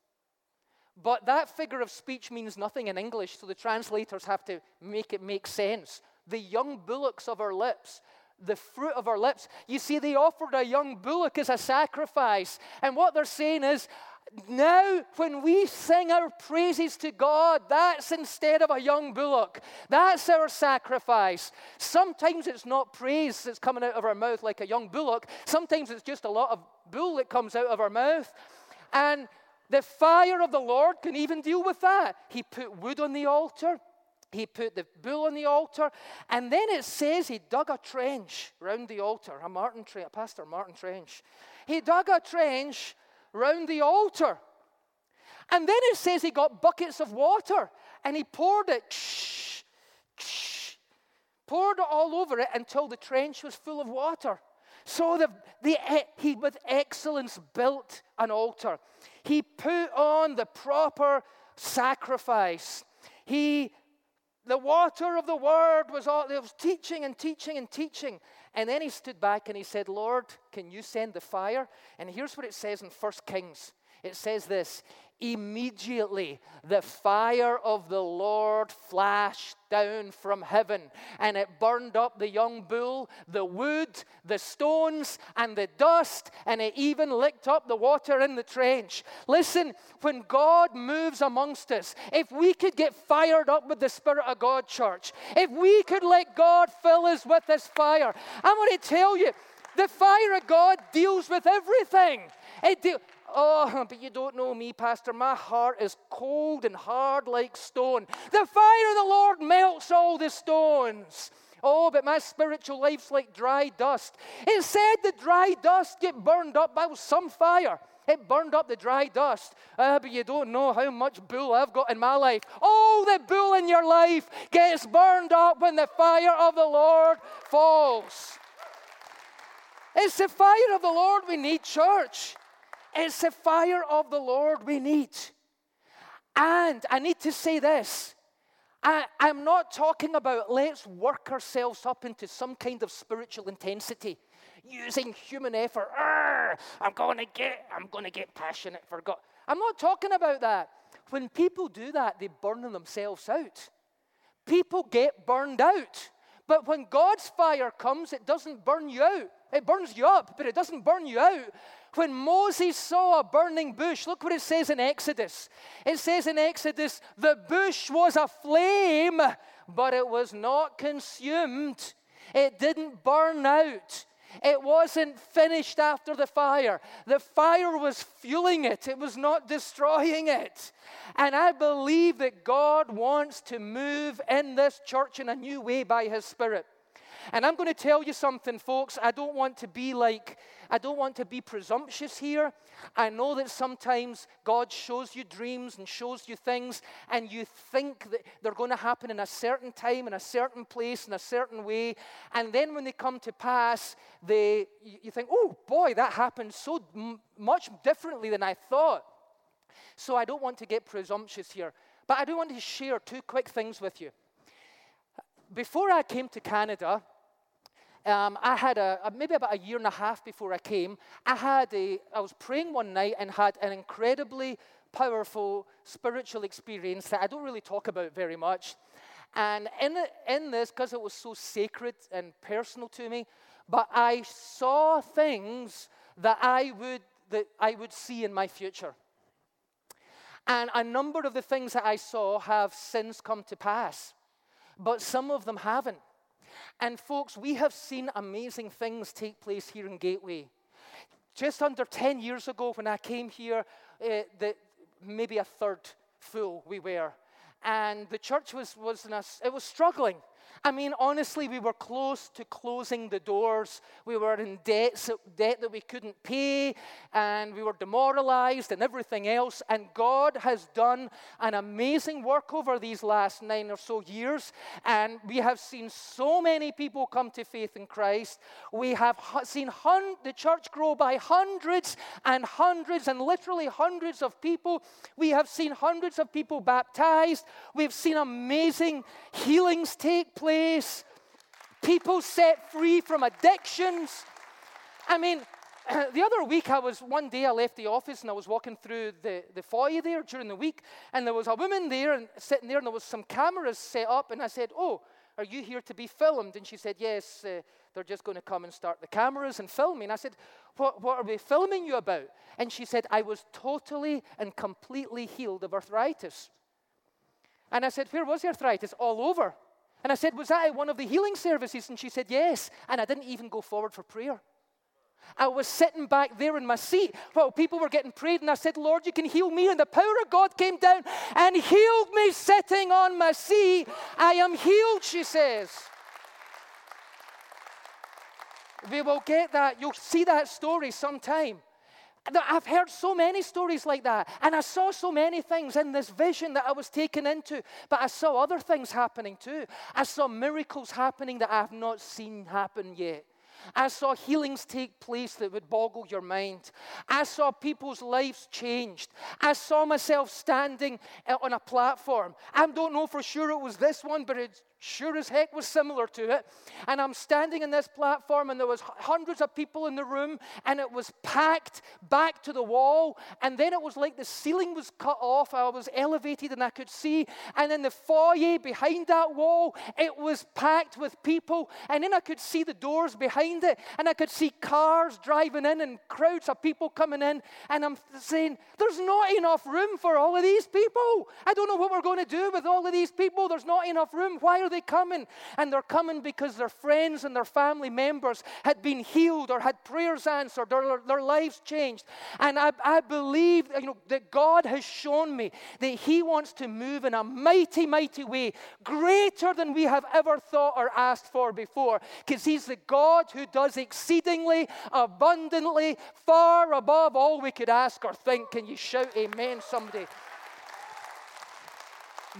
But that figure of speech means nothing in English, so the translators have to make it make sense. The young bullocks of our lips, the fruit of our lips. You see, they offered a young bullock as a sacrifice. And what they're saying is, now, when we sing our praises to God, that's instead of a young bullock. That's our sacrifice. Sometimes it's not praise that's coming out of our mouth like a young bullock. Sometimes it's just a lot of bull that comes out of our mouth. And the fire of the Lord can even deal with that. He put wood on the altar, he put the bull on the altar, and then it says he dug a trench round the altar, a Martin trench, a Pastor Martin trench. He dug a trench round the altar. And then it says he got buckets of water and he poured it, shh, shh, poured it all over it until the trench was full of water. So the, the, he, with excellence, built an altar. He put on the proper sacrifice. He, the water of the word was all, there was teaching and teaching and teaching. And then he stood back and he said, Lord, can you send the fire? And here's what it says in First Kings it says this Immediately the fire of the Lord flashed down from heaven, and it burned up the young bull, the wood, the stones, and the dust, and it even licked up the water in the trench. Listen, when God moves amongst us, if we could get fired up with the Spirit of God, church, if we could let God fill us with this fire, I'm going to tell you, the fire of God deals with everything. It de- Oh, but you don't know me, Pastor. My heart is cold and hard like stone. The fire of the Lord melts all the stones. Oh, but my spiritual life's like dry dust. It said the dry dust get burned up by some fire. It burned up the dry dust. Uh, but you don't know how much bull I've got in my life. Oh, the bull in your life gets burned up when the fire of the Lord falls. It's the fire of the Lord we need, church. It's the fire of the Lord we need. And I need to say this I, am not talking about let's work ourselves up into some kind of spiritual intensity using human effort. I'm going to get, I'm going to get passionate for God. I'm not talking about that. When people do that, they burn themselves out. People get burned out. But when God's fire comes, it doesn't burn you out. It burns you up, but it doesn't burn you out. When Moses saw a burning bush, look what it says in Exodus. It says in Exodus, the bush was aflame, but it was not consumed. It didn't burn out. It wasn't finished after the fire. The fire was fueling it, it was not destroying it. And I believe that God wants to move in this church in a new way by His Spirit. And I'm going to tell you something, folks. I don't want to be like, I don't want to be presumptuous here. I know that sometimes God shows you dreams and shows you things, and you think that they're going to happen in a certain time, in a certain place, in a certain way. And then when they come to pass, they, you think, oh boy, that happened so m- much differently than I thought. So I don't want to get presumptuous here. But I do want to share two quick things with you. Before I came to Canada, um, I had a, a, maybe about a year and a half before I came, I had a, I was praying one night and had an incredibly powerful spiritual experience that I don't really talk about very much. And in, in this, because it was so sacred and personal to me, but I saw things that I would, that I would see in my future. And a number of the things that I saw have since come to pass, but some of them haven't. And folks, we have seen amazing things take place here in Gateway. Just under 10 years ago, when I came here, uh, the, maybe a third full we were. And the church was, was a, it was struggling. I mean, honestly, we were close to closing the doors. We were in debt, debt that we couldn't pay, and we were demoralized and everything else. And God has done an amazing work over these last nine or so years. And we have seen so many people come to faith in Christ. We have seen hun- the church grow by hundreds and hundreds and literally hundreds of people. We have seen hundreds of people baptized. We've seen amazing healings take place, people set free from addictions. I mean, [CLEARS THROAT] the other week, I was one day I left the office and I was walking through the, the foyer there during the week, and there was a woman there and sitting there, and there was some cameras set up, and I said, "Oh, are you here to be filmed?" And she said, "Yes, uh, they're just going to come and start the cameras and film me." And I said, what, "What are we filming you about?" And she said, "I was totally and completely healed of arthritis." And I said, "Where was the arthritis? All over." And I said, Was that at one of the healing services? And she said, Yes. And I didn't even go forward for prayer. I was sitting back there in my seat while people were getting prayed, and I said, Lord, you can heal me. And the power of God came down and healed me sitting on my seat. I am healed, she says. We will get that. You'll see that story sometime. I've heard so many stories like that, and I saw so many things in this vision that I was taken into, but I saw other things happening too. I saw miracles happening that I have not seen happen yet. I saw healings take place that would boggle your mind. I saw people's lives changed. I saw myself standing uh, on a platform. I don't know for sure it was this one, but it sure as heck was similar to it. And I'm standing in this platform, and there was hundreds of people in the room, and it was packed back to the wall. And then it was like the ceiling was cut off. I was elevated, and I could see. And in the foyer behind that wall, it was packed with people. And then I could see the doors behind it, and I could see cars driving in, and crowds of people coming in. And I'm saying, "There's not enough room for all of these people. I don't know what we're going to do with all of these people. There's not enough room. Why are they coming? And they're coming because their friends and their family members had been healed or had prayers answered or their lives changed. And I, I believe you know, that God has shown me that He wants to move in a mighty, mighty way, greater than we have ever thought or asked for before, because He's the God who does exceedingly, abundantly, far above all we could ask or think. Can you shout amen, somebody?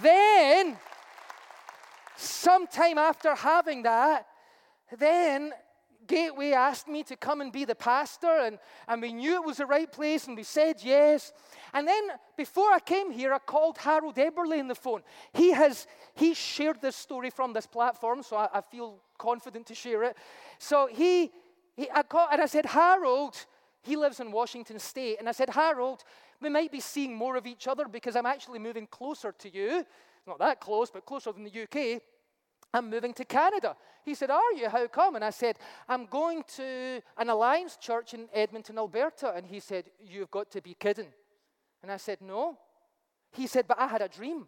Then Sometime after having that, then Gateway asked me to come and be the pastor, and, and we knew it was the right place, and we said yes. And then before I came here, I called Harold Eberle on the phone. He has he shared this story from this platform, so I, I feel confident to share it. So he, he I called and I said, Harold, he lives in Washington State, and I said, Harold, we might be seeing more of each other because I'm actually moving closer to you not that close, but closer than the UK. I'm moving to Canada. He said, Are you? How come? And I said, I'm going to an Alliance church in Edmonton, Alberta. And he said, You've got to be kidding. And I said, No. He said, But I had a dream.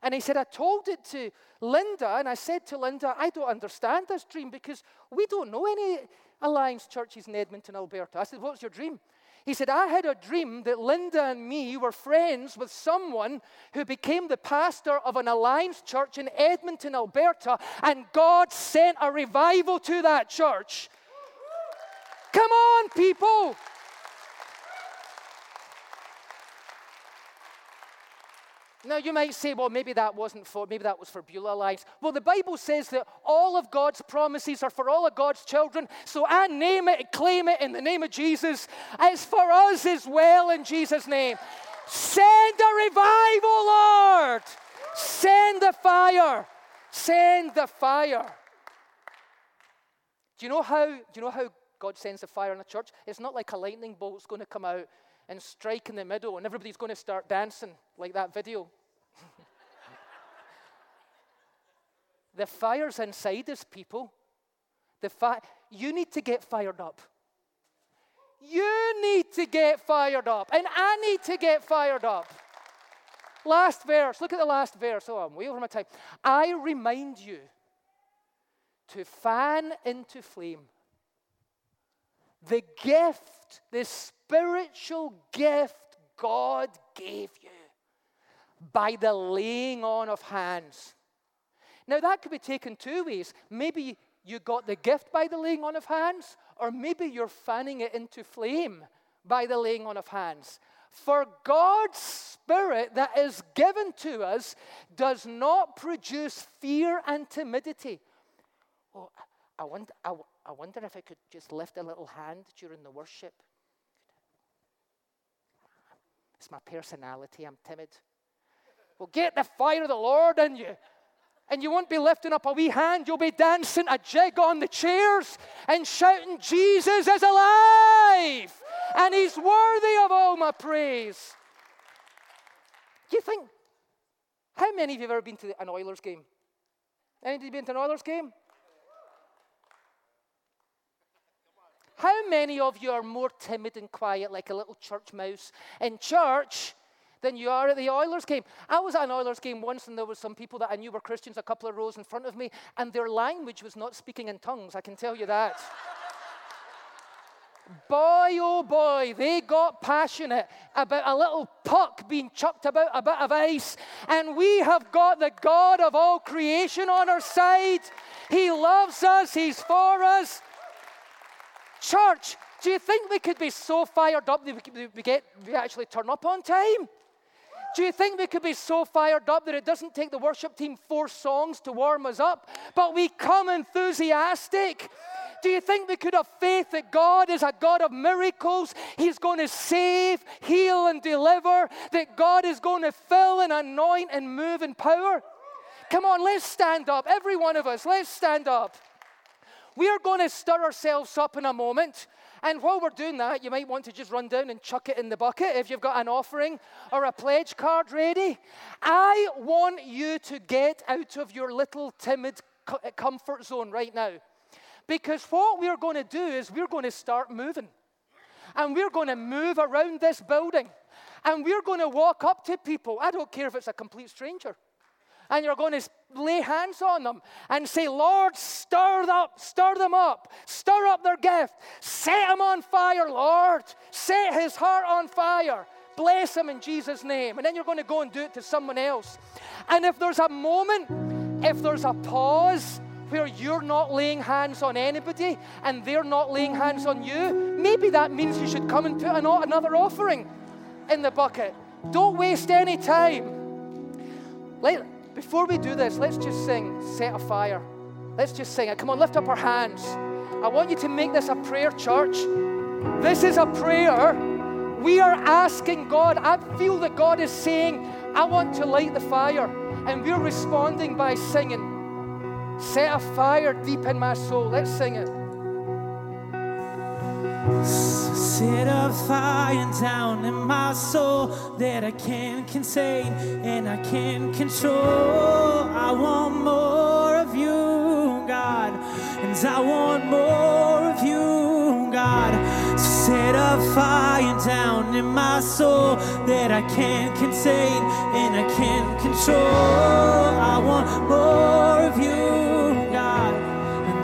And he said, I told it to Linda, and I said to Linda, I don't understand this dream because we don't know any Alliance churches in Edmonton, Alberta. I said, What's your dream? He said, I had a dream that Linda and me were friends with someone who became the pastor of an Alliance church in Edmonton, Alberta, and God sent a revival to that church. Come on, people. Now, you might say, well, maybe that wasn't for, maybe that was for Beulah Alliance. Well, the Bible says that all of God's promises are for all of God's children. So I name it, claim it in the name of Jesus. It's for us as well in Jesus' name. Send a revival, Lord. Send the fire. Send the fire. Do you know how, do you know how God sends the fire in a church? It's not like a lightning bolt's going to come out and strike in the middle, and everybody's going to start dancing like that video. [LAUGHS] the fire's inside us, people. The fi- you need to get fired up. You need to get fired up, and I need to get fired up. Last verse, look at the last verse. Oh, I'm way over my time. I remind you to fan into flame the gift, the spiritual gift God gave you by the laying on of hands. Now, that could be taken two ways. Maybe you got the gift by the laying on of hands, or maybe you're fanning it into flame by the laying on of hands. For God's Spirit that is given to us does not produce fear and timidity. Oh, I wonder, I, I wonder if I could just lift a little hand during the worship. It's my personality. I'm timid. Well, get the fire of the Lord in you. And you won't be lifting up a wee hand, you'll be dancing a jig on the chairs and shouting, Jesus is alive and he's worthy of all my praise. Do you think, how many of you have ever been to an Oilers game? Any of you been to an Oilers game? How many of you are more timid and quiet, like a little church mouse in church, than you are at the Oilers game? I was at an Oilers game once, and there were some people that I knew were Christians a couple of rows in front of me, and their language was not speaking in tongues. I can tell you that. [LAUGHS] boy, oh boy, they got passionate about a little puck being chucked about a bit of ice. And we have got the God of all creation on our side. He loves us, He's for us. Church, do you think we could be so fired up that we, we, get, we actually turn up on time? Do you think we could be so fired up that it doesn't take the worship team four songs to warm us up, but we come enthusiastic? Do you think we could have faith that God is a God of miracles? He's going to save, heal, and deliver, that God is going to fill and anoint and move in power? Come on, let's stand up. Every one of us, let's stand up. We are going to stir ourselves up in a moment. And while we're doing that, you might want to just run down and chuck it in the bucket if you've got an offering or a pledge card ready. I want you to get out of your little timid comfort zone right now. Because what we're going to do is we're going to start moving. And we're going to move around this building. And we're going to walk up to people. I don't care if it's a complete stranger and you're going to lay hands on them and say, Lord, stir them up, stir them up, stir up their gift, set them on fire, Lord, set his heart on fire. Bless him in Jesus' name. And then you're going to go and do it to someone else. And if there's a moment, if there's a pause where you're not laying hands on anybody and they're not laying hands on you, maybe that means you should come and put another offering in the bucket. Don't waste any time. Let, before we do this, let's just sing Set a Fire. Let's just sing it. Come on, lift up our hands. I want you to make this a prayer, church. This is a prayer. We are asking God. I feel that God is saying, I want to light the fire. And we're responding by singing, Set a fire deep in my soul. Let's sing it. Set a fire down in my soul that I can't contain and I can't control. I want more of you, God, and I want more of you, God. So set a fire down in my soul that I can't contain and I can't control. I want more of you,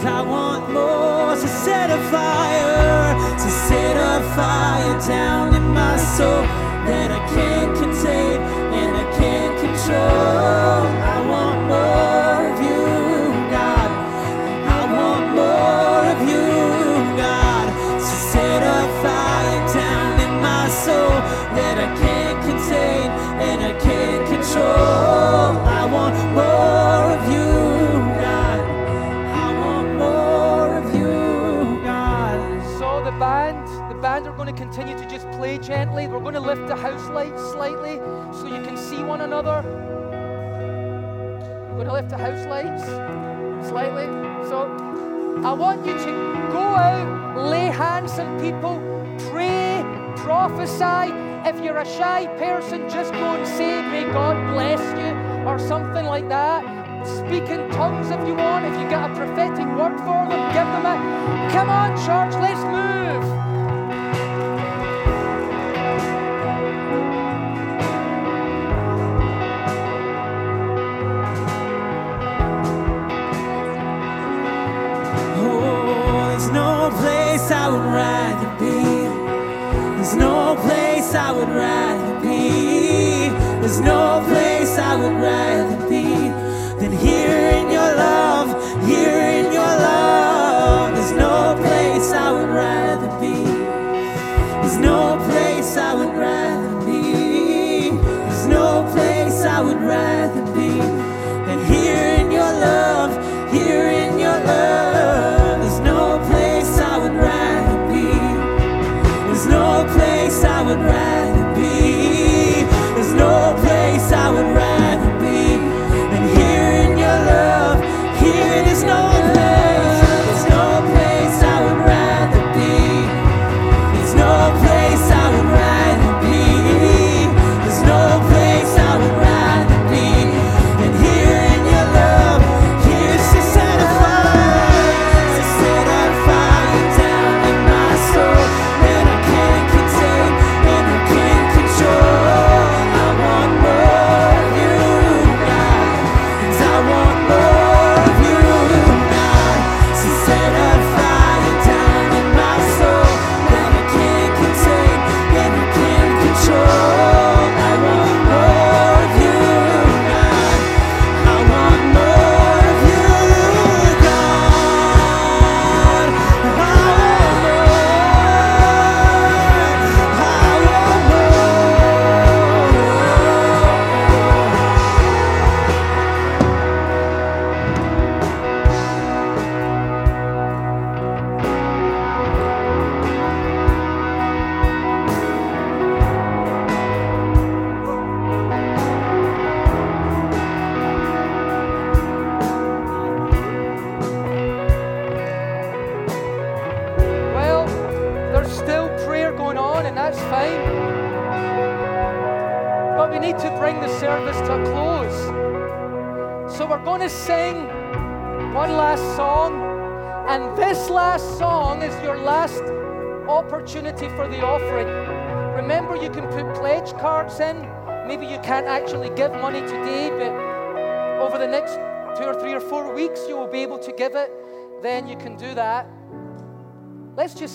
I want more. So set a fire to set a fire down in my soul that I can't contain and I can't control. Continue to just play gently. We're going to lift the house lights slightly so you can see one another. We're going to lift the house lights slightly. So I want you to go out, lay hands on people, pray, prophesy. If you're a shy person, just go and say, May God bless you, or something like that. Speak in tongues if you want. If you get a prophetic word for them, give them it. Come on, church, let's move. There's no place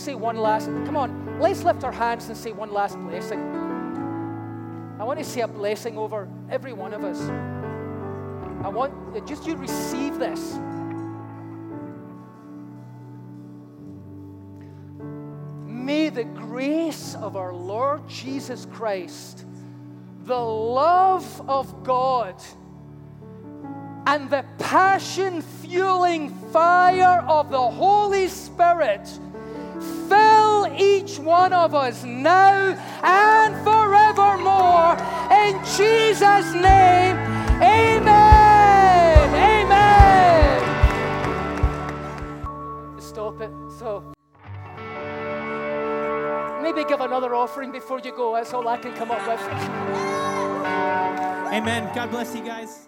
say one last, come on, let's lift our hands and say one last blessing. I want to say a blessing over every one of us. I want just you receive this. May the grace of our Lord Jesus Christ, the love of God, and the passion fueling fire of the Holy Spirit fill each one of us now and forevermore. In Jesus' name, amen. Amen. Stop it. So, maybe give another offering before you go. That's all I can come up with. Amen. God bless you guys.